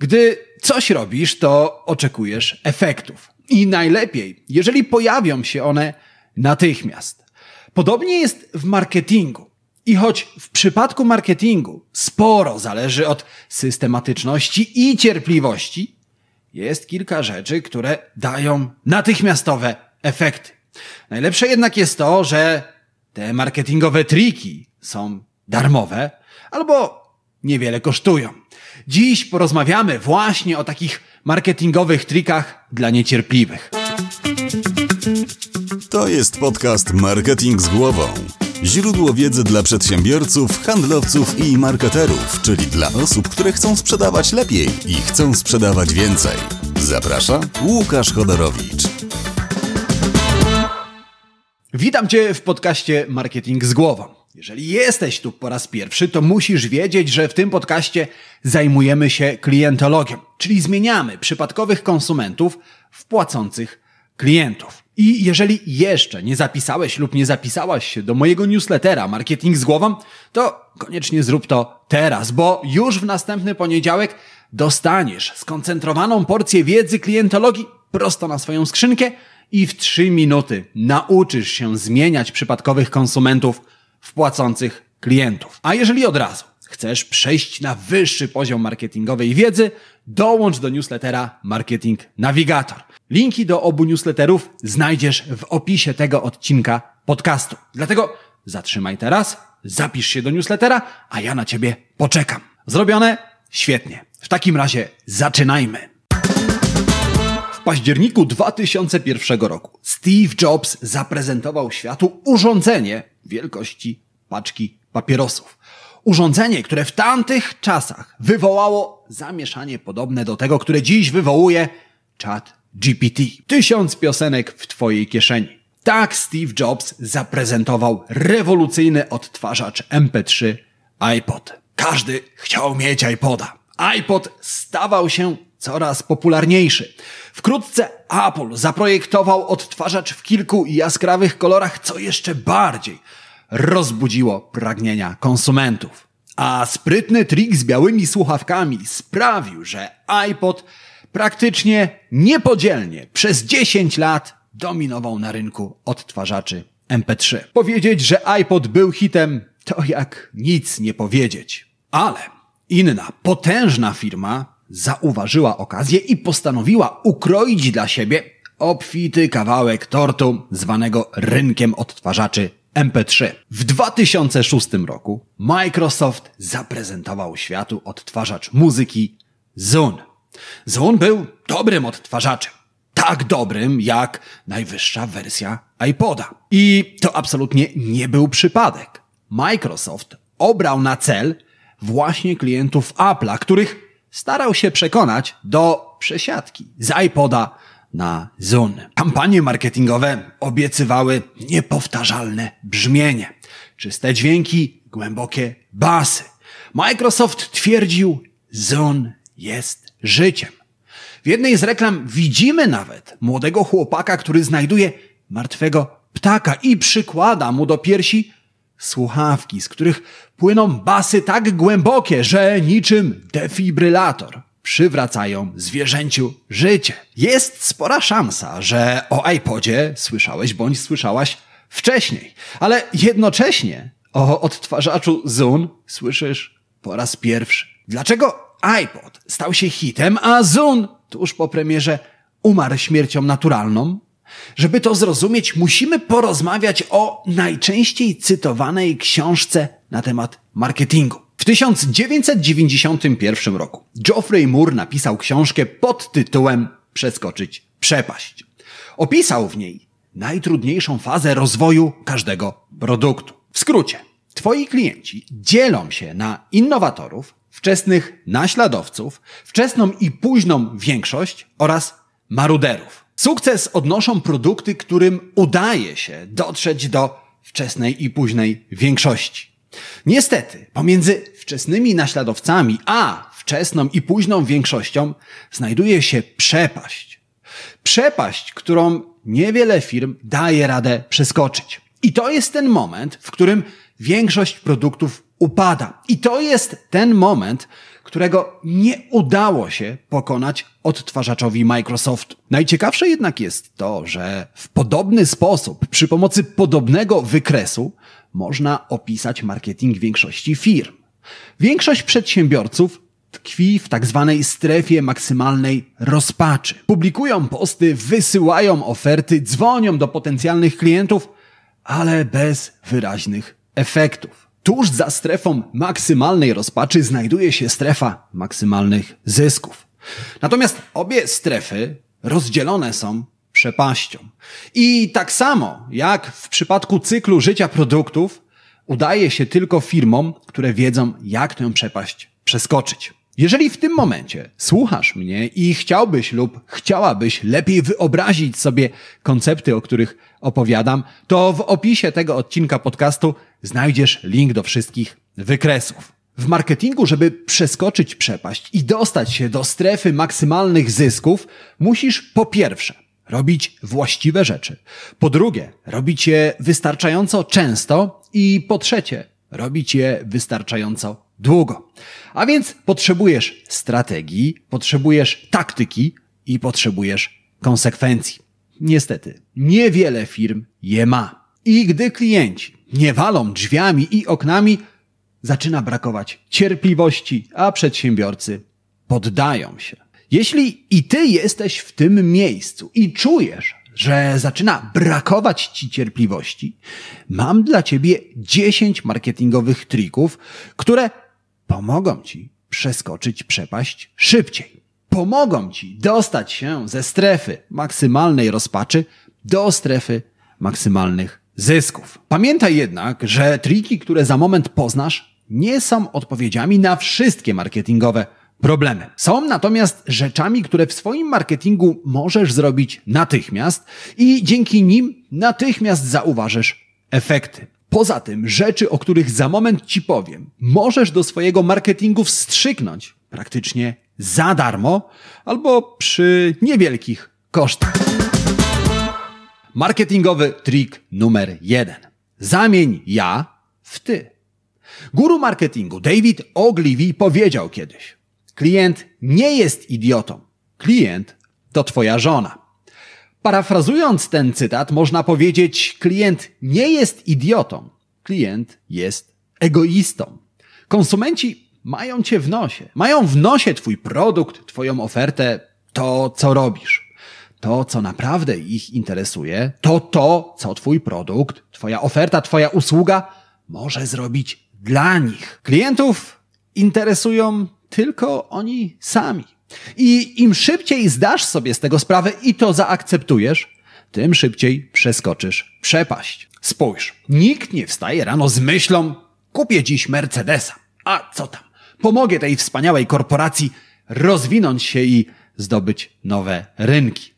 Gdy coś robisz, to oczekujesz efektów. I najlepiej, jeżeli pojawią się one natychmiast. Podobnie jest w marketingu. I choć w przypadku marketingu sporo zależy od systematyczności i cierpliwości, jest kilka rzeczy, które dają natychmiastowe efekty. Najlepsze jednak jest to, że te marketingowe triki są darmowe albo niewiele kosztują. Dziś porozmawiamy właśnie o takich marketingowych trikach dla niecierpliwych. To jest podcast Marketing z głową. Źródło wiedzy dla przedsiębiorców, handlowców i marketerów, czyli dla osób, które chcą sprzedawać lepiej i chcą sprzedawać więcej. Zaprasza Łukasz Chodorowicz. Witam Cię w podcaście Marketing z głową. Jeżeli jesteś tu po raz pierwszy, to musisz wiedzieć, że w tym podcaście zajmujemy się klientologią, czyli zmieniamy przypadkowych konsumentów w płacących klientów. I jeżeli jeszcze nie zapisałeś lub nie zapisałaś się do mojego newslettera Marketing z głową, to koniecznie zrób to teraz, bo już w następny poniedziałek dostaniesz skoncentrowaną porcję wiedzy klientologii prosto na swoją skrzynkę i w 3 minuty nauczysz się zmieniać przypadkowych konsumentów w płacących klientów. A jeżeli od razu chcesz przejść na wyższy poziom marketingowej wiedzy, dołącz do newslettera Marketing Navigator. Linki do obu newsletterów znajdziesz w opisie tego odcinka podcastu. Dlatego zatrzymaj teraz, zapisz się do newslettera, a ja na ciebie poczekam. Zrobione? Świetnie. W takim razie zaczynajmy. W październiku 2001 roku Steve Jobs zaprezentował światu urządzenie wielkości paczki papierosów. Urządzenie, które w tamtych czasach wywołało zamieszanie podobne do tego, które dziś wywołuje chat GPT. Tysiąc piosenek w Twojej kieszeni. Tak Steve Jobs zaprezentował rewolucyjny odtwarzacz MP3 iPod. Każdy chciał mieć iPoda. iPod stawał się coraz popularniejszy. Wkrótce Apple zaprojektował odtwarzacz w kilku jaskrawych kolorach, co jeszcze bardziej rozbudziło pragnienia konsumentów. A sprytny trik z białymi słuchawkami sprawił, że iPod praktycznie niepodzielnie przez 10 lat dominował na rynku odtwarzaczy MP3. Powiedzieć, że iPod był hitem, to jak nic nie powiedzieć. Ale inna, potężna firma zauważyła okazję i postanowiła ukroić dla siebie obfity kawałek tortu zwanego rynkiem odtwarzaczy MP3. W 2006 roku Microsoft zaprezentował światu odtwarzacz muzyki Zune. Zune był dobrym odtwarzaczem. Tak dobrym jak najwyższa wersja iPoda. I to absolutnie nie był przypadek. Microsoft obrał na cel właśnie klientów Apple'a, których starał się przekonać do przesiadki z iPoda na Zune. Kampanie marketingowe obiecywały niepowtarzalne brzmienie, czyste dźwięki, głębokie basy. Microsoft twierdził, Zune jest życiem. W jednej z reklam widzimy nawet młodego chłopaka, który znajduje martwego ptaka i przykłada mu do piersi słuchawki, z których płyną basy tak głębokie, że niczym defibrylator przywracają zwierzęciu życie. Jest spora szansa, że o iPodzie słyszałeś bądź słyszałaś wcześniej, ale jednocześnie o odtwarzaczu Zune słyszysz po raz pierwszy. Dlaczego iPod stał się hitem, a Zune tuż po premierze umarł śmiercią naturalną? Żeby to zrozumieć, musimy porozmawiać o najczęściej cytowanej książce na temat marketingu. W 1991 roku Geoffrey Moore napisał książkę pod tytułem Przeskoczyć przepaść. Opisał w niej najtrudniejszą fazę rozwoju każdego produktu. W skrócie, twoi klienci dzielą się na innowatorów, wczesnych naśladowców, wczesną i późną większość oraz maruderów. Sukces odnoszą produkty, którym udaje się dotrzeć do wczesnej i późnej większości. Niestety, pomiędzy wczesnymi naśladowcami a wczesną i późną większością znajduje się przepaść. Przepaść, którą niewiele firm daje radę przeskoczyć. I to jest ten moment, w którym większość produktów upada. I to jest ten moment, którego nie udało się pokonać odtwarzaczowi Microsoftu. Najciekawsze jednak jest to, że w podobny sposób, przy pomocy podobnego wykresu, można opisać marketing większości firm. Większość przedsiębiorców tkwi w tak zwanej strefie maksymalnej rozpaczy. Publikują posty, wysyłają oferty, dzwonią do potencjalnych klientów, ale bez wyraźnych efektów. Tuż za strefą maksymalnej rozpaczy znajduje się strefa maksymalnych zysków. Natomiast obie strefy rozdzielone są przepaścią. I tak samo jak w przypadku cyklu życia produktów, udaje się tylko firmom, które wiedzą, jak tę przepaść przeskoczyć. Jeżeli w tym momencie słuchasz mnie i chciałbyś lub chciałabyś lepiej wyobrazić sobie koncepty, o których opowiadam, to w opisie tego odcinka podcastu znajdziesz link do wszystkich wykresów. W marketingu, żeby przeskoczyć przepaść i dostać się do strefy maksymalnych zysków, musisz po pierwsze robić właściwe rzeczy, po drugie robić je wystarczająco często i po trzecie robić je wystarczająco długo. A więc potrzebujesz strategii, potrzebujesz taktyki i potrzebujesz konsekwencji. Niestety, niewiele firm je ma. I gdy klienci nie walą drzwiami i oknami, zaczyna brakować cierpliwości, a przedsiębiorcy poddają się. Jeśli i ty jesteś w tym miejscu i czujesz, że zaczyna brakować ci cierpliwości, mam dla ciebie 10 marketingowych trików, które pomogą ci przeskoczyć przepaść szybciej. Pomogą ci dostać się ze strefy maksymalnej rozpaczy do strefy maksymalnych zysków. Pamiętaj jednak, że triki, które za moment poznasz, nie są odpowiedziami na wszystkie marketingowe problemy. Są natomiast rzeczami, które w swoim marketingu możesz zrobić natychmiast i dzięki nim natychmiast zauważysz efekty. Poza tym, rzeczy, o których za moment ci powiem, możesz do swojego marketingu wstrzyknąć praktycznie za darmo albo przy niewielkich kosztach. Marketingowy trik numer jeden. Zamień ja w ty. Guru marketingu David Ogilvy powiedział kiedyś: Klient nie jest idiotą. Klient to twoja żona. Parafrazując ten cytat, można powiedzieć: klient nie jest idiotą. Klient jest egoistą. Konsumenci mają cię w nosie. Mają w nosie twój produkt, twoją ofertę, to co robisz. To, co naprawdę ich interesuje, to to, co twój produkt, twoja oferta, twoja usługa może zrobić dla nich. Klientów interesują tylko oni sami. I im szybciej zdasz sobie z tego sprawę i to zaakceptujesz, tym szybciej przeskoczysz przepaść. Spójrz, nikt nie wstaje rano z myślą, kupię dziś Mercedesa. A co tam? Pomogę tej wspaniałej korporacji rozwinąć się i zdobyć nowe rynki.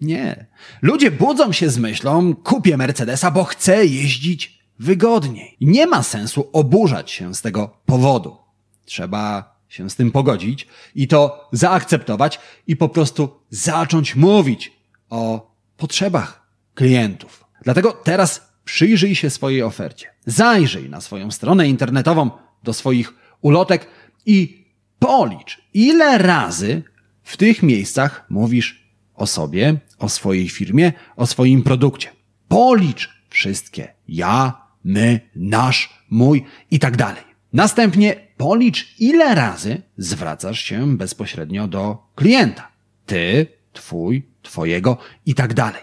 Nie. Ludzie budzą się z myślą, kupię Mercedesa, bo chcę jeździć wygodniej. Nie ma sensu oburzać się z tego powodu. Trzeba się z tym pogodzić i to zaakceptować i po prostu zacząć mówić o potrzebach klientów. Dlatego teraz przyjrzyj się swojej ofercie. Zajrzyj na swoją stronę internetową, do swoich ulotek i policz, ile razy w tych miejscach mówisz o sobie, o swojej firmie, o swoim produkcie. Policz wszystkie ja, my, nasz, mój i tak dalej. Następnie policz, ile razy zwracasz się bezpośrednio do klienta. Ty, twój, twojego i tak dalej.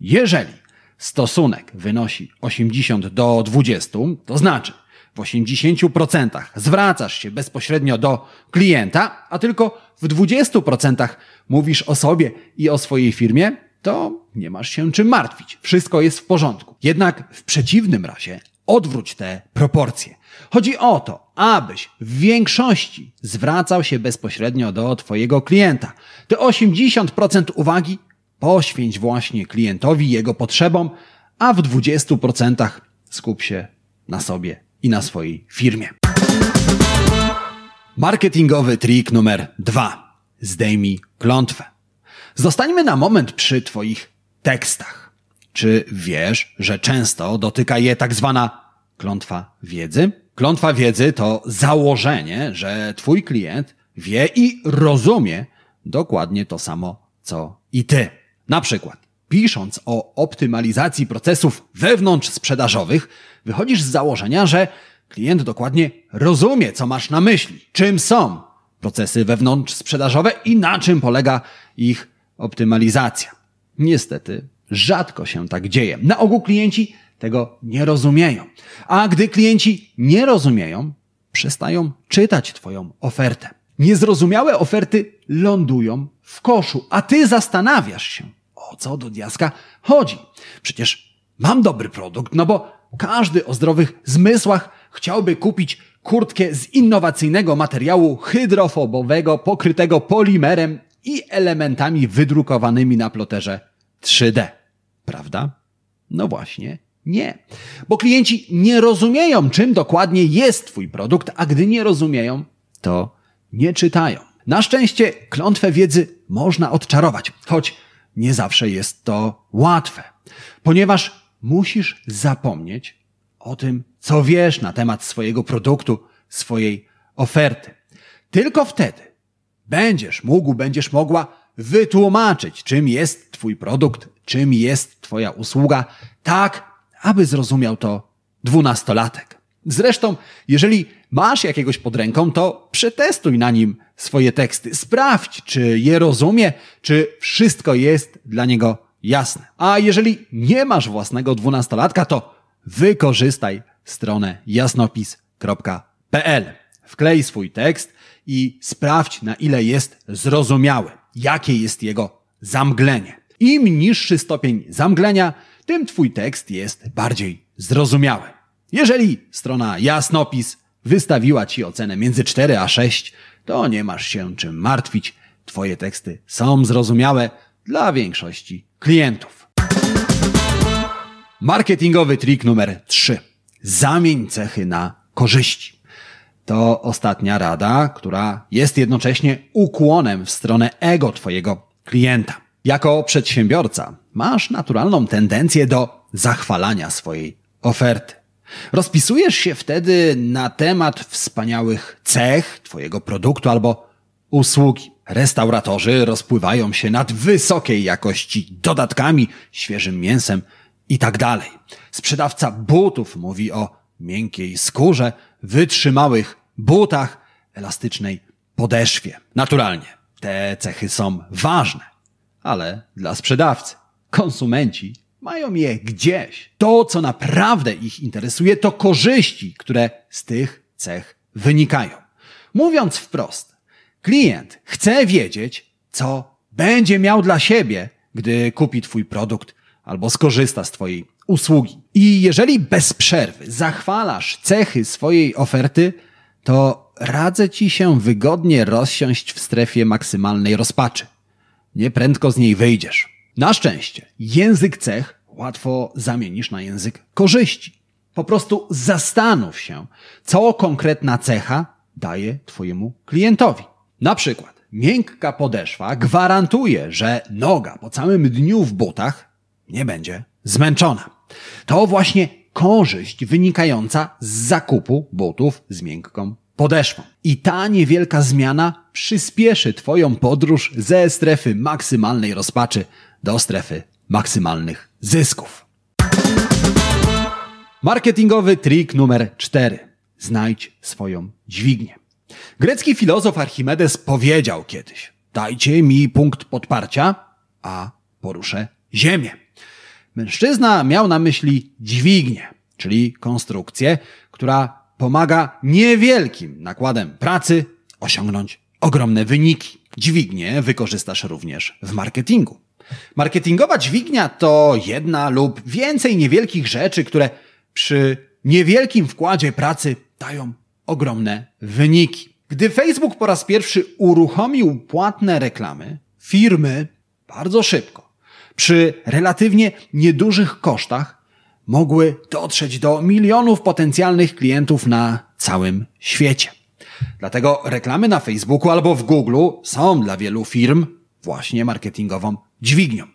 Jeżeli stosunek wynosi 80 do 20, to znaczy w 80% zwracasz się bezpośrednio do klienta, a tylko w 20% mówisz o sobie i o swojej firmie, to nie masz się czym martwić. Wszystko jest w porządku. Jednak w przeciwnym razie odwróć te proporcje. Chodzi o to, abyś w większości zwracał się bezpośrednio do Twojego klienta. Te 80% uwagi poświęć właśnie klientowi, jego potrzebom, a w 20% skup się na sobie i na swojej firmie. Marketingowy trik numer dwa. Zdejmij klątwę. Zostańmy na moment przy Twoich tekstach. Czy wiesz, że często dotyka je tak zwana klątwa wiedzy? Klątwa wiedzy to założenie, że twój klient wie i rozumie dokładnie to samo, co i ty. Na przykład, pisząc o optymalizacji procesów wewnątrz sprzedażowych, wychodzisz z założenia, że klient dokładnie rozumie, co masz na myśli, czym są procesy wewnątrz sprzedażowe i na czym polega ich optymalizacja. Niestety, rzadko się tak dzieje. Na ogół klienci tego nie rozumieją. A gdy klienci nie rozumieją, przestają czytać Twoją ofertę. Niezrozumiałe oferty lądują w koszu, a Ty zastanawiasz się, o co do diaska chodzi. Przecież mam dobry produkt, no bo każdy o zdrowych zmysłach chciałby kupić kurtkę z innowacyjnego materiału hydrofobowego, pokrytego polimerem i elementami wydrukowanymi na ploterze 3D. Prawda? No właśnie, nie. Bo klienci nie rozumieją, czym dokładnie jest Twój produkt, a gdy nie rozumieją, to nie czytają. Na szczęście klątwę wiedzy można odczarować, choć nie zawsze jest to łatwe, ponieważ musisz zapomnieć o tym, co wiesz na temat swojego produktu, swojej oferty. Tylko wtedy będziesz mógł, będziesz mogła wytłumaczyć, czym jest Twój produkt, czym jest Twoja usługa, tak, aby zrozumiał to dwunastolatek. Zresztą, jeżeli masz jakiegoś pod ręką, to przetestuj na nim swoje teksty. Sprawdź, czy je rozumie, czy wszystko jest dla niego jasne. A jeżeli nie masz własnego dwunastolatka, to wykorzystaj stronę jasnopis.pl. Wklej swój tekst i sprawdź, na ile jest zrozumiały, jakie jest jego zamglenie. Im niższy stopień zamglenia, tym Twój tekst jest bardziej zrozumiały. Jeżeli strona Jasnopis wystawiła Ci ocenę między 4 a 6, to nie masz się czym martwić. Twoje teksty są zrozumiałe dla większości klientów. Marketingowy trik numer 3. Zamień cechy na korzyści. To ostatnia rada, która jest jednocześnie ukłonem w stronę ego Twojego klienta. Jako przedsiębiorca masz naturalną tendencję do zachwalania swojej oferty. Rozpisujesz się wtedy na temat wspaniałych cech Twojego produktu albo usługi. Restauratorzy rozpływają się nad wysokiej jakości dodatkami, świeżym mięsem i tak. Sprzedawca butów mówi o miękkiej skórze, wytrzymałych butach, elastycznej podeszwie. Naturalnie, te cechy są ważne, ale dla sprzedawcy. Konsumenci mają je gdzieś. To, co naprawdę ich interesuje, to korzyści, które z tych cech wynikają. Mówiąc wprost, klient chce wiedzieć, co będzie miał dla siebie, gdy kupi Twój produkt albo skorzysta z Twojej usługi. I jeżeli bez przerwy zachwalasz cechy swojej oferty, to radzę Ci się wygodnie rozsiąść w strefie maksymalnej rozpaczy. Nie prędko z niej wyjdziesz. Na szczęście, język cech łatwo zamienisz na język korzyści. Po prostu zastanów się, co konkretna cecha daje Twojemu klientowi. Na przykład, miękka podeszwa gwarantuje, że noga po całym dniu w butach nie będzie zmęczona. To właśnie korzyść wynikająca z zakupu butów z miękką podeszwą. I ta niewielka zmiana przyspieszy Twoją podróż ze strefy maksymalnej rozpaczy do strefy maksymalnych zysków. Marketingowy trik numer 4. Znajdź swoją dźwignię. Grecki filozof Archimedes powiedział kiedyś: Dajcie mi punkt podparcia, a poruszę ziemię. Mężczyzna miał na myśli dźwignię, czyli konstrukcję, która pomaga niewielkim nakładem pracy osiągnąć ogromne wyniki. Dźwignię wykorzystasz również w marketingu. Marketingowa dźwignia to jedna lub więcej niewielkich rzeczy, które przy niewielkim wkładzie pracy dają ogromne wyniki. Gdy Facebook po raz pierwszy uruchomił płatne reklamy, firmy bardzo szybko, przy relatywnie niedużych kosztach, mogły dotrzeć do milionów potencjalnych klientów na całym świecie. Dlatego reklamy na Facebooku albo w Google są dla wielu firm właśnie marketingową dźwignią.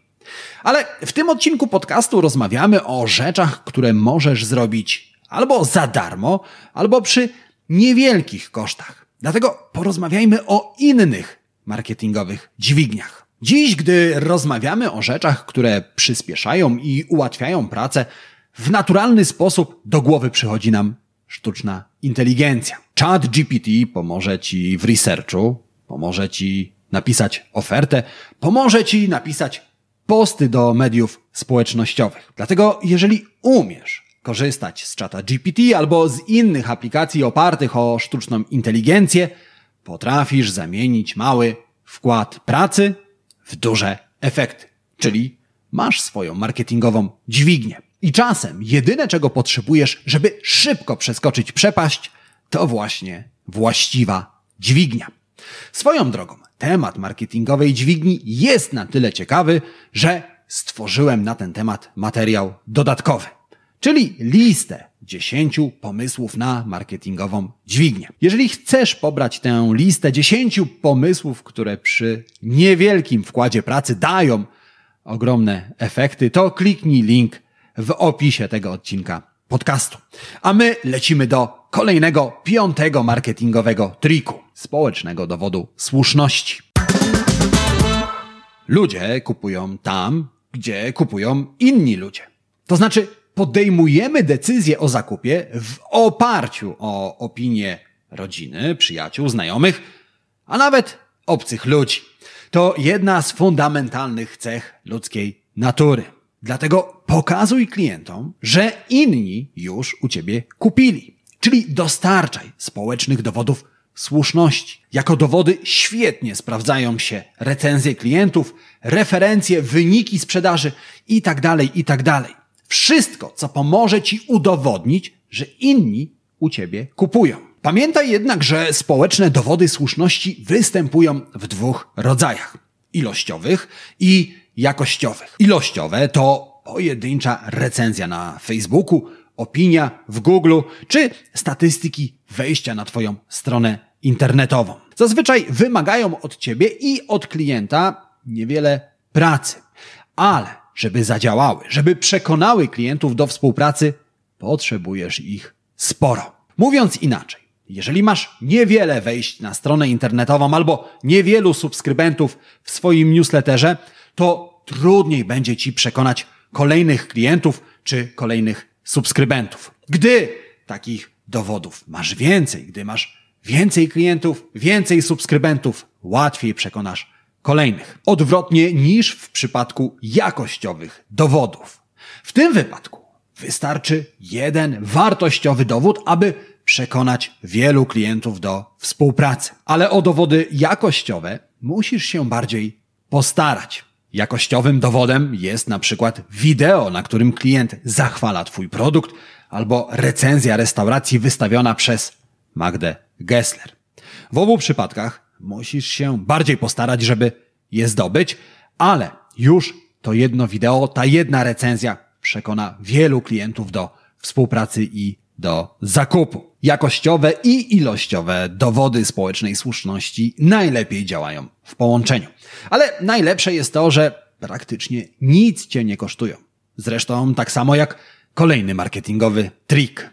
Ale w tym odcinku podcastu rozmawiamy o rzeczach, które możesz zrobić albo za darmo, albo przy niewielkich kosztach. Dlatego porozmawiajmy o innych marketingowych dźwigniach. Dziś, gdy rozmawiamy o rzeczach, które przyspieszają i ułatwiają pracę, w naturalny sposób do głowy przychodzi nam sztuczna inteligencja. Chat GPT pomoże Ci w researchu, pomoże Ci napisać ofertę, pomoże Ci napisać posty do mediów społecznościowych. Dlatego, jeżeli umiesz korzystać z czata GPT albo z innych aplikacji opartych o sztuczną inteligencję, potrafisz zamienić mały wkład pracy w duże efekty. Czyli masz swoją marketingową dźwignię. I czasem jedyne, czego potrzebujesz, żeby szybko przeskoczyć przepaść, to właśnie właściwa dźwignia. Swoją drogą, temat marketingowej dźwigni jest na tyle ciekawy, że stworzyłem na ten temat materiał dodatkowy, czyli listę 10 pomysłów na marketingową dźwignię. Jeżeli chcesz pobrać tę listę 10 pomysłów, które przy niewielkim wkładzie pracy dają ogromne efekty, to kliknij link w opisie tego odcinka podcastu. A my lecimy do kolejnego piątego marketingowego triku społecznego dowodu słuszności. Ludzie kupują tam, gdzie kupują inni ludzie. To znaczy, podejmujemy decyzję o zakupie w oparciu o opinię rodziny, przyjaciół, znajomych, a nawet obcych ludzi. To jedna z fundamentalnych cech ludzkiej natury. Dlatego pokazuj klientom, że inni już u ciebie kupili. Czyli dostarczaj społecznych dowodów słuszności. Jako dowody świetnie sprawdzają się recenzje klientów, referencje, wyniki sprzedaży itd., tak itd. Tak Wszystko, co pomoże ci udowodnić, że inni u ciebie kupują. Pamiętaj jednak, że społeczne dowody słuszności występują w dwóch rodzajach: ilościowych i jakościowych. Ilościowe to pojedyncza recenzja na Facebooku, opinia w Google czy statystyki wejścia na Twoją stronę internetową. Zazwyczaj wymagają od Ciebie i od klienta niewiele pracy, ale żeby zadziałały, żeby przekonały klientów do współpracy, potrzebujesz ich sporo. Mówiąc inaczej, jeżeli masz niewiele wejść na stronę internetową albo niewielu subskrybentów w swoim newsletterze, to trudniej będzie ci przekonać kolejnych klientów czy kolejnych subskrybentów. Gdy takich dowodów masz więcej, gdy masz więcej klientów, więcej subskrybentów, łatwiej przekonasz kolejnych. Odwrotnie niż w przypadku jakościowych dowodów. W tym wypadku wystarczy jeden wartościowy dowód, aby przekonać wielu klientów do współpracy. Ale o dowody jakościowe musisz się bardziej postarać. Jakościowym dowodem jest na przykład wideo, na którym klient zachwala Twój produkt, albo recenzja restauracji wystawiona przez Magdę Gessler. W obu przypadkach musisz się bardziej postarać, żeby je zdobyć, ale już to jedno wideo, ta jedna recenzja przekona wielu klientów do współpracy i do zakupu. Jakościowe i ilościowe dowody społecznej słuszności najlepiej działają w połączeniu. Ale najlepsze jest to, że praktycznie nic cię nie kosztują. Zresztą tak samo jak kolejny marketingowy trik.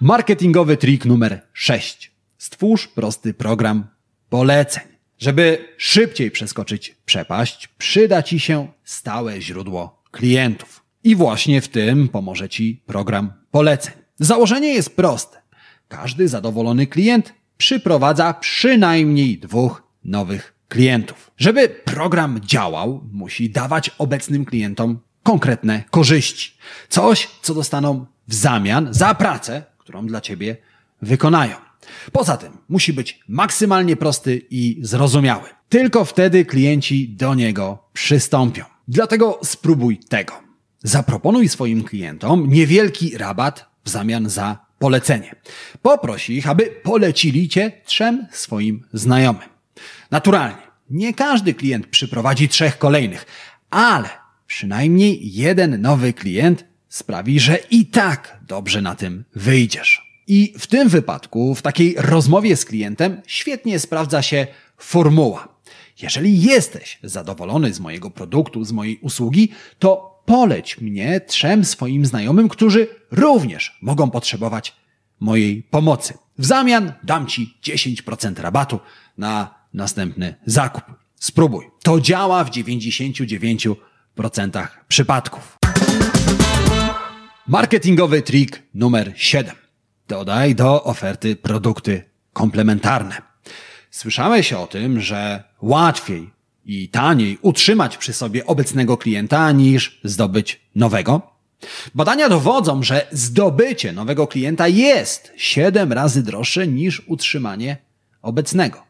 Marketingowy trik numer 6. Stwórz prosty program poleceń. Żeby szybciej przeskoczyć przepaść, przyda Ci się stałe źródło klientów. I właśnie w tym pomoże Ci program poleceń. Założenie jest proste. Każdy zadowolony klient przyprowadza przynajmniej dwóch nowych klientów. Żeby program działał, musi dawać obecnym klientom konkretne korzyści. Coś, co dostaną w zamian za pracę, którą dla Ciebie wykonają. Poza tym musi być maksymalnie prosty i zrozumiały. Tylko wtedy klienci do niego przystąpią. Dlatego spróbuj tego. Zaproponuj swoim klientom niewielki rabat w zamian za polecenie. Poproś ich, aby polecili cię trzem swoim znajomym. Naturalnie, nie każdy klient przyprowadzi trzech kolejnych, ale przynajmniej jeden nowy klient sprawi, że i tak dobrze na tym wyjdziesz. I w tym wypadku, w takiej rozmowie z klientem, świetnie sprawdza się formuła. Jeżeli jesteś zadowolony z mojego produktu, z mojej usługi, to poleć mnie trzem swoim znajomym, którzy również mogą potrzebować mojej pomocy. W zamian dam ci 10% rabatu na następny zakup. Spróbuj. To działa w 99% przypadków. Marketingowy trik numer 7. Dodaj do oferty produkty komplementarne. Słyszałeś o tym, że łatwiej i taniej utrzymać przy sobie obecnego klienta niż zdobyć nowego? Badania dowodzą, że zdobycie nowego klienta jest 7 razy droższe niż utrzymanie obecnego.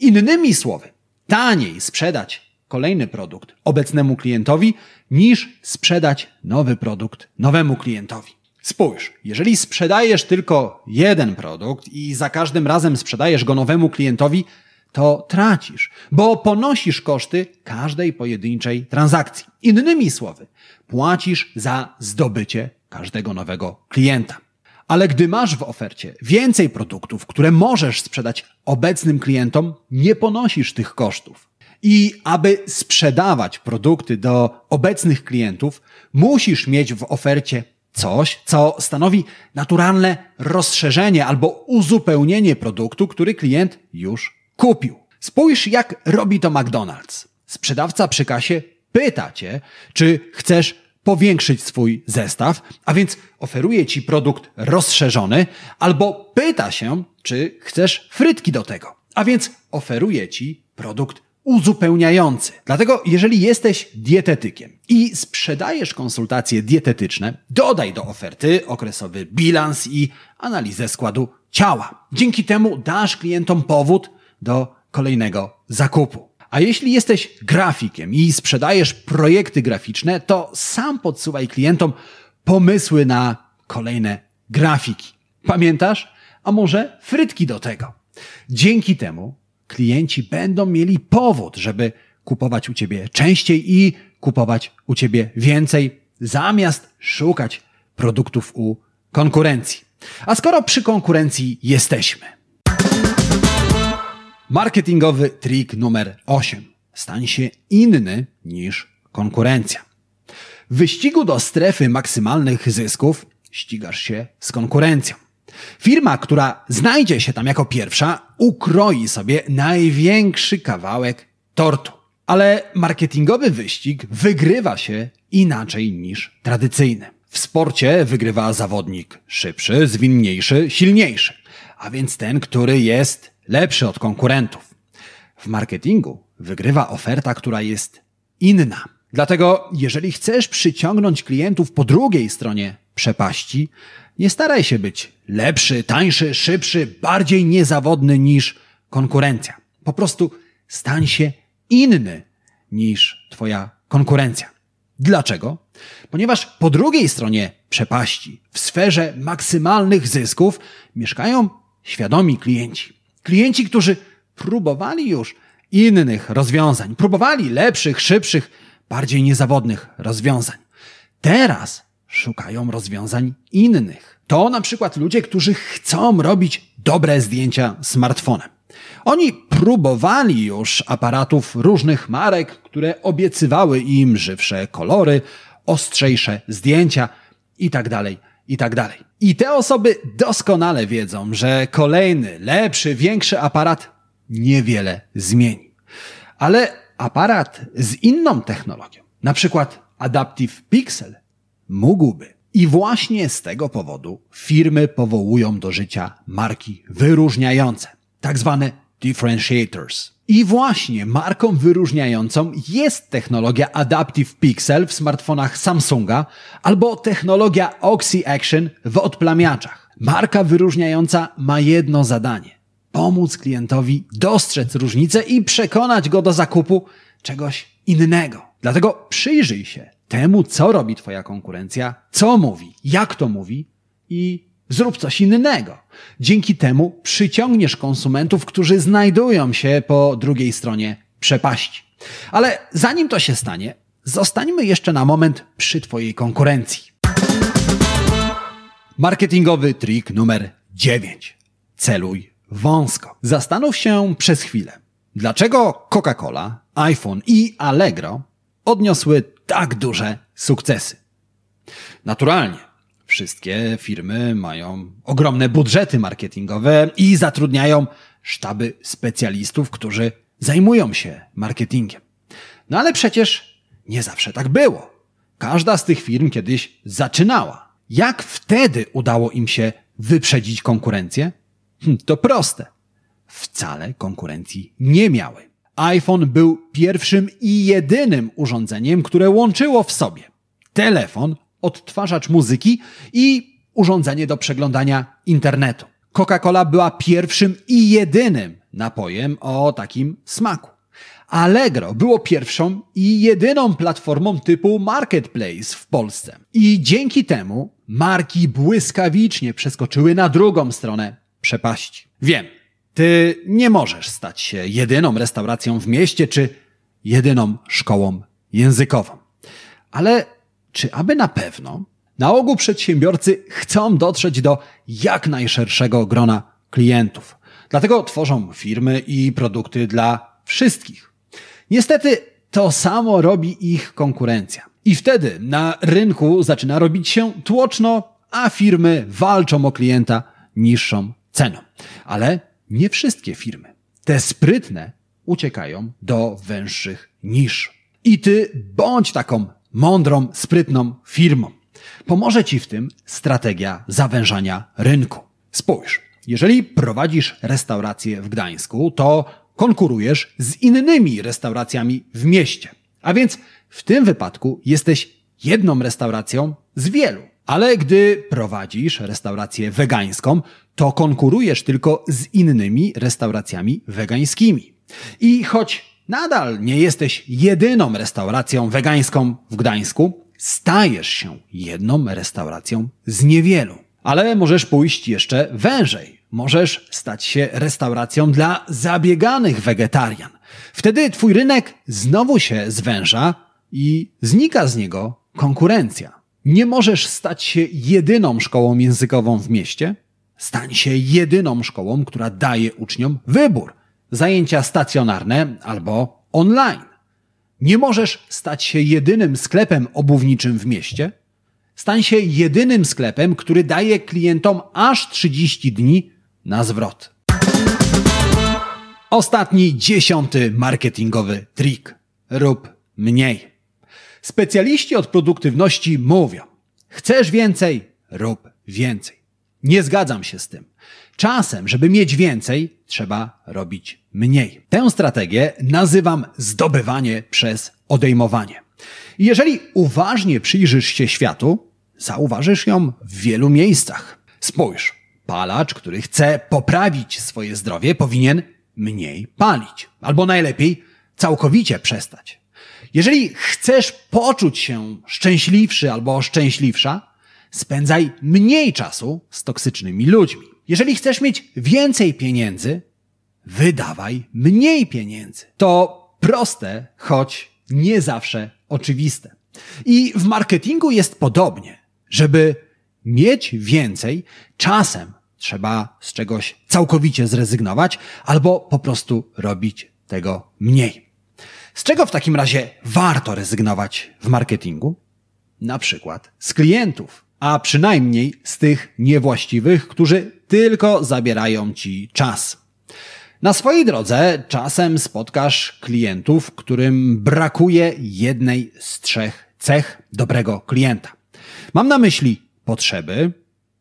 Innymi słowy, taniej sprzedać kolejny produkt obecnemu klientowi niż sprzedać nowy produkt nowemu klientowi. Spójrz, jeżeli sprzedajesz tylko jeden produkt i za każdym razem sprzedajesz go nowemu klientowi, to tracisz, bo ponosisz koszty każdej pojedynczej transakcji. Innymi słowy, płacisz za zdobycie każdego nowego klienta. Ale gdy masz w ofercie więcej produktów, które możesz sprzedać obecnym klientom, nie ponosisz tych kosztów. I aby sprzedawać produkty do obecnych klientów, musisz mieć w ofercie coś, co stanowi naturalne rozszerzenie albo uzupełnienie produktu, który klient już kupił. Spójrz, jak robi to McDonald's. Sprzedawca przy kasie pyta cię, czy chcesz powiększyć swój zestaw, a więc oferuje ci produkt rozszerzony, albo pyta się, czy chcesz frytki do tego, a więc oferuje ci produkt uzupełniający. Dlatego, jeżeli jesteś dietetykiem i sprzedajesz konsultacje dietetyczne, dodaj do oferty okresowy bilans i analizę składu ciała. Dzięki temu dasz klientom powód do kolejnego zakupu. A jeśli jesteś grafikiem i sprzedajesz projekty graficzne, to sam podsuwaj klientom pomysły na kolejne grafiki. Pamiętasz? A może frytki do tego. Dzięki temu klienci będą mieli powód, żeby kupować u ciebie częściej i kupować u ciebie więcej, zamiast szukać produktów u konkurencji. A skoro przy konkurencji jesteśmy, Marketingowy trik numer 8. Stań się inny niż konkurencja. W wyścigu do strefy maksymalnych zysków ścigasz się z konkurencją. Firma, która znajdzie się tam jako pierwsza, ukroi sobie największy kawałek tortu. Ale marketingowy wyścig wygrywa się inaczej niż tradycyjny. W sporcie wygrywa zawodnik szybszy, zwinniejszy, silniejszy, a więc ten, który jest lepszy od konkurentów. W marketingu wygrywa oferta, która jest inna. Dlatego, jeżeli chcesz przyciągnąć klientów po drugiej stronie przepaści, nie staraj się być lepszy, tańszy, szybszy, bardziej niezawodny niż konkurencja. Po prostu stań się inny niż Twoja konkurencja. Dlaczego? Ponieważ po drugiej stronie przepaści, w sferze maksymalnych zysków, mieszkają świadomi klienci. Klienci, którzy próbowali już innych rozwiązań, próbowali lepszych, szybszych, bardziej niezawodnych rozwiązań. Teraz szukają rozwiązań innych. To na przykład ludzie, którzy chcą robić dobre zdjęcia smartfonem. Oni próbowali już aparatów różnych marek, które obiecywały im żywsze kolory, ostrzejsze zdjęcia itd. Tak itd. I te osoby doskonale wiedzą, że kolejny, lepszy, większy aparat niewiele zmieni. Ale aparat z inną technologią, na przykład Adaptive Pixel, mógłby. I właśnie z tego powodu firmy powołują do życia marki wyróżniające, tak zwane differentiators. I właśnie marką wyróżniającą jest technologia Adaptive Pixel w smartfonach Samsunga albo technologia Oxy Action w odplamiaczach. Marka wyróżniająca ma jedno zadanie: pomóc klientowi dostrzec różnicę i przekonać go do zakupu czegoś innego. Dlatego przyjrzyj się temu, co robi Twoja konkurencja, co mówi, jak to mówi i zrób coś innego. Dzięki temu przyciągniesz konsumentów, którzy znajdują się po drugiej stronie przepaści. Ale zanim to się stanie, zostańmy jeszcze na moment przy Twojej konkurencji. Marketingowy trik numer 9. Celuj wąsko. Zastanów się przez chwilę, dlaczego Coca-Cola, iPhone i Allegro odniosły tak duże sukcesy. Naturalnie, wszystkie firmy mają ogromne budżety marketingowe i zatrudniają sztaby specjalistów, którzy zajmują się marketingiem. No ale przecież nie zawsze tak było. Każda z tych firm kiedyś zaczynała. Jak wtedy udało im się wyprzedzić konkurencję? Hm, to proste. Wcale konkurencji nie miały. iPhone był pierwszym i jedynym urządzeniem, które łączyło w sobie telefon, odtwarzacz muzyki i urządzenie do przeglądania internetu. Coca-Cola była pierwszym i jedynym napojem o takim smaku. Allegro było pierwszą i jedyną platformą typu marketplace w Polsce. I dzięki temu marki błyskawicznie przeskoczyły na drugą stronę przepaści. Wiem, ty nie możesz stać się jedyną restauracją w mieście czy jedyną szkołą językową. Ale czy aby na pewno? Na ogół przedsiębiorcy chcą dotrzeć do jak najszerszego grona klientów. Dlatego tworzą firmy i produkty dla wszystkich. Niestety to samo robi ich konkurencja. I wtedy na rynku zaczyna robić się tłoczno, a firmy walczą o klienta niższą ceną. Ale nie wszystkie firmy. Te sprytne uciekają do węższych niż. I ty bądź taką mądrą, sprytną firmą. Pomoże ci w tym strategia zawężania rynku. Spójrz, jeżeli prowadzisz restaurację w Gdańsku, to konkurujesz z innymi restauracjami w mieście. A więc w tym wypadku jesteś jedną restauracją z wielu. Ale gdy prowadzisz restaurację wegańską, to konkurujesz tylko z innymi restauracjami wegańskimi. I choć nadal nie jesteś jedyną restauracją wegańską w Gdańsku, stajesz się jedną restauracją z niewielu. Ale możesz pójść jeszcze wężej. Możesz stać się restauracją dla zabieganych wegetarian. Wtedy twój rynek znowu się zwęża i znika z niego konkurencja. Nie możesz stać się jedyną szkołą językową w mieście. Stań się jedyną szkołą, która daje uczniom wybór zajęcia stacjonarne albo online. Nie możesz stać się jedynym sklepem obuwniczym w mieście. Stań się jedynym sklepem, który daje klientom aż 30 dni na zwrot. Ostatni, dziesiąty marketingowy trik. Rób mniej. Specjaliści od produktywności mówią: chcesz więcej, rób więcej. Nie zgadzam się z tym. Czasem, żeby mieć więcej, trzeba robić mniej. Tę strategię nazywam zdobywanie przez odejmowanie. I jeżeli uważnie przyjrzysz się światu, zauważysz ją w wielu miejscach. Spójrz, palacz, który chce poprawić swoje zdrowie, powinien mniej palić, albo najlepiej całkowicie przestać. Jeżeli chcesz poczuć się szczęśliwszy albo szczęśliwsza, spędzaj mniej czasu z toksycznymi ludźmi. Jeżeli chcesz mieć więcej pieniędzy, wydawaj mniej pieniędzy. To proste, choć nie zawsze oczywiste. I w marketingu jest podobnie. Żeby mieć więcej, czasem trzeba z czegoś całkowicie zrezygnować albo po prostu robić tego mniej. Z czego w takim razie warto rezygnować w marketingu? Na przykład z klientów, a przynajmniej z tych niewłaściwych, którzy tylko zabierają ci czas. Na swojej drodze czasem spotkasz klientów, którym brakuje jednej z trzech cech dobrego klienta. Mam na myśli potrzeby,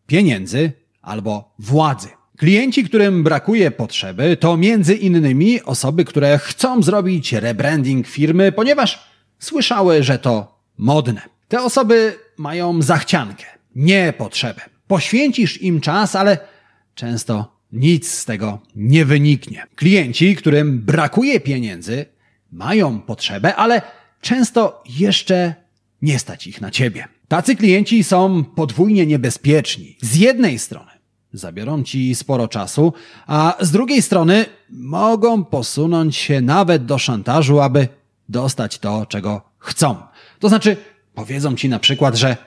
pieniędzy albo władzy. Klienci, którym brakuje potrzeby, to między innymi osoby, które chcą zrobić rebranding firmy, ponieważ słyszały, że to modne. Te osoby mają zachciankę, nie potrzebę. Poświęcisz im czas, ale często nic z tego nie wyniknie. Klienci, którym brakuje pieniędzy, mają potrzebę, ale często jeszcze nie stać ich na ciebie. Tacy klienci są podwójnie niebezpieczni. Z jednej strony zabiorą ci sporo czasu, a z drugiej strony mogą posunąć się nawet do szantażu, aby dostać to, czego chcą. To znaczy, powiedzą ci na przykład, że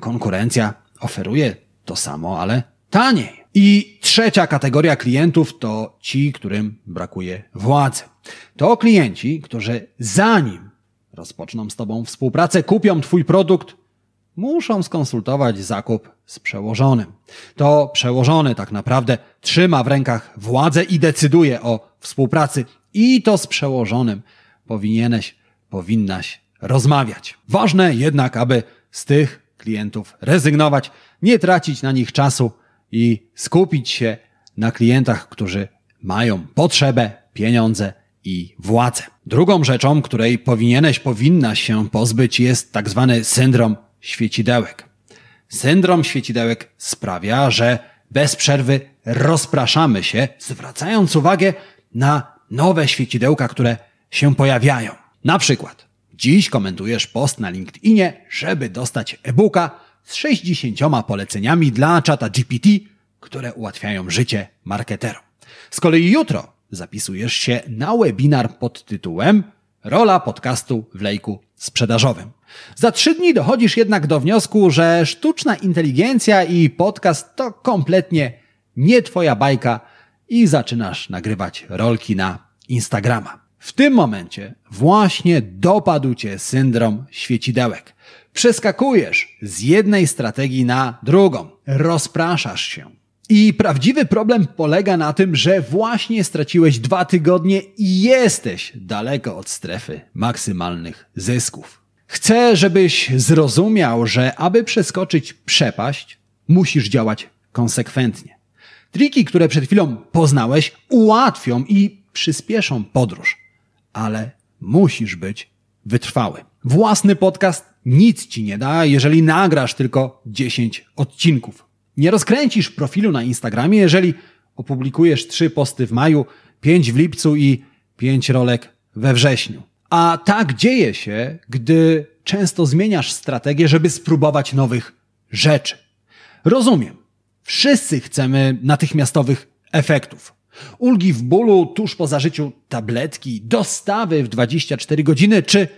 konkurencja oferuje to samo, ale taniej. I trzecia kategoria klientów to ci, którym brakuje władzy. To klienci, którzy zanim rozpoczną z Tobą współpracę, kupią Twój produkt, muszą skonsultować zakup z przełożonym. To przełożony tak naprawdę trzyma w rękach władzę i decyduje o współpracy. I to z przełożonym powinieneś, powinnaś rozmawiać. Ważne jednak, aby z tych klientów rezygnować, nie tracić na nich czasu i skupić się na klientach, którzy mają potrzebę, pieniądze i władzę. Drugą rzeczą, której powinieneś, powinnaś się pozbyć jest tak zwany syndrom świecidełek. Syndrom świecidełek sprawia, że bez przerwy rozpraszamy się, zwracając uwagę na nowe świecidełka, które się pojawiają. Na przykład, dziś komentujesz post na LinkedInie, żeby dostać e-booka z 60 poleceniami dla czata GPT, które ułatwiają życie marketerom. Z kolei jutro zapisujesz się na webinar pod tytułem Rola podcastu w lejku sprzedażowym. Za trzy dni dochodzisz jednak do wniosku, że sztuczna inteligencja i podcast to kompletnie nie twoja bajka i zaczynasz nagrywać rolki na Instagrama. W tym momencie właśnie dopadł cię syndrom świecidełek. Przeskakujesz z jednej strategii na drugą, rozpraszasz się. I prawdziwy problem polega na tym, że właśnie straciłeś dwa tygodnie i jesteś daleko od strefy maksymalnych zysków. Chcę, żebyś zrozumiał, że aby przeskoczyć przepaść, musisz działać konsekwentnie. Triki, które przed chwilą poznałeś, ułatwią i przyspieszą podróż, ale musisz być wytrwały. Własny podcast nic ci nie da, jeżeli nagrasz tylko 10 odcinków. Nie rozkręcisz profilu na Instagramie, jeżeli opublikujesz 3 posty w maju, 5 w lipcu i 5 rolek we wrześniu. A tak dzieje się, gdy często zmieniasz strategię, żeby spróbować nowych rzeczy. Rozumiem. Wszyscy chcemy natychmiastowych efektów. Ulgi w bólu tuż po zażyciu tabletki, dostawy w 24 godziny czy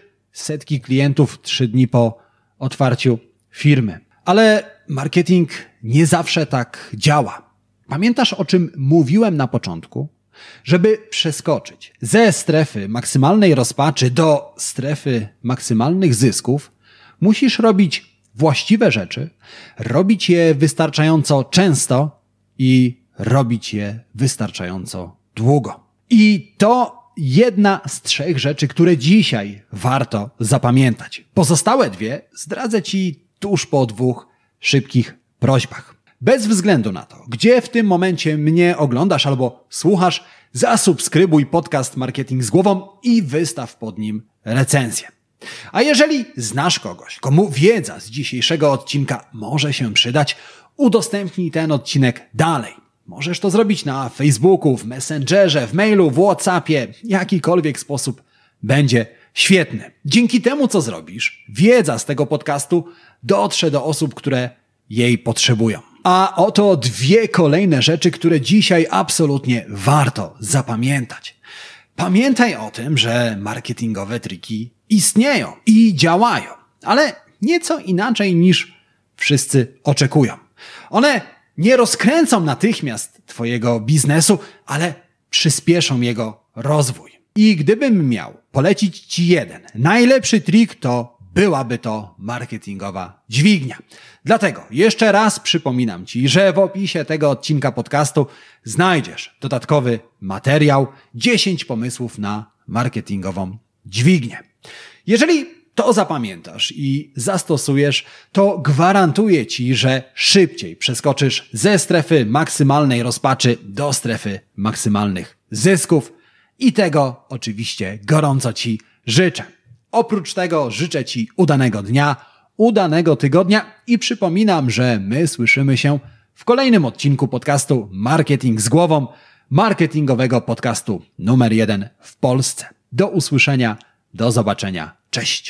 setki klientów 3 dni po otwarciu firmy. Ale marketing nie zawsze tak działa. Pamiętasz o czym mówiłem na początku? Żeby przeskoczyć ze strefy maksymalnej rozpaczy do strefy maksymalnych zysków, musisz robić właściwe rzeczy, robić je wystarczająco często i robić je wystarczająco długo. I to jedna z trzech rzeczy, które dzisiaj warto zapamiętać. Pozostałe dwie zdradzę Ci tuż po dwóch szybkich prośbach. Bez względu na to, gdzie w tym momencie mnie oglądasz albo słuchasz, zasubskrybuj podcast Marketing z głową i wystaw pod nim recenzję. A jeżeli znasz kogoś, komu wiedza z dzisiejszego odcinka może się przydać, udostępnij ten odcinek dalej. Możesz to zrobić na Facebooku, w Messengerze, w mailu, w WhatsAppie, jakikolwiek sposób będzie świetny. Dzięki temu, co zrobisz, wiedza z tego podcastu dotrze do osób, które jej potrzebują. A oto dwie kolejne rzeczy, które dzisiaj absolutnie warto zapamiętać. Pamiętaj o tym, że marketingowe triki istnieją i działają, ale nieco inaczej niż wszyscy oczekują. One nie rozkręcą natychmiast Twojego biznesu, ale przyspieszą jego rozwój. I gdybym miał polecić Ci jeden najlepszy trik, to byłaby to marketingowa dźwignia. Dlatego jeszcze raz przypominam Ci, że w opisie tego odcinka podcastu znajdziesz dodatkowy materiał 10 pomysłów na marketingową dźwignię. Jeżeli to zapamiętasz i zastosujesz, to gwarantuję Ci, że szybciej przeskoczysz ze strefy maksymalnej rozpaczy do strefy maksymalnych zysków i tego oczywiście gorąco Ci życzę. Oprócz tego życzę Ci udanego dnia, udanego tygodnia i przypominam, że my słyszymy się w kolejnym odcinku podcastu Marketing z głową, marketingowego podcastu numer jeden w Polsce. Do usłyszenia, do zobaczenia. Cześć.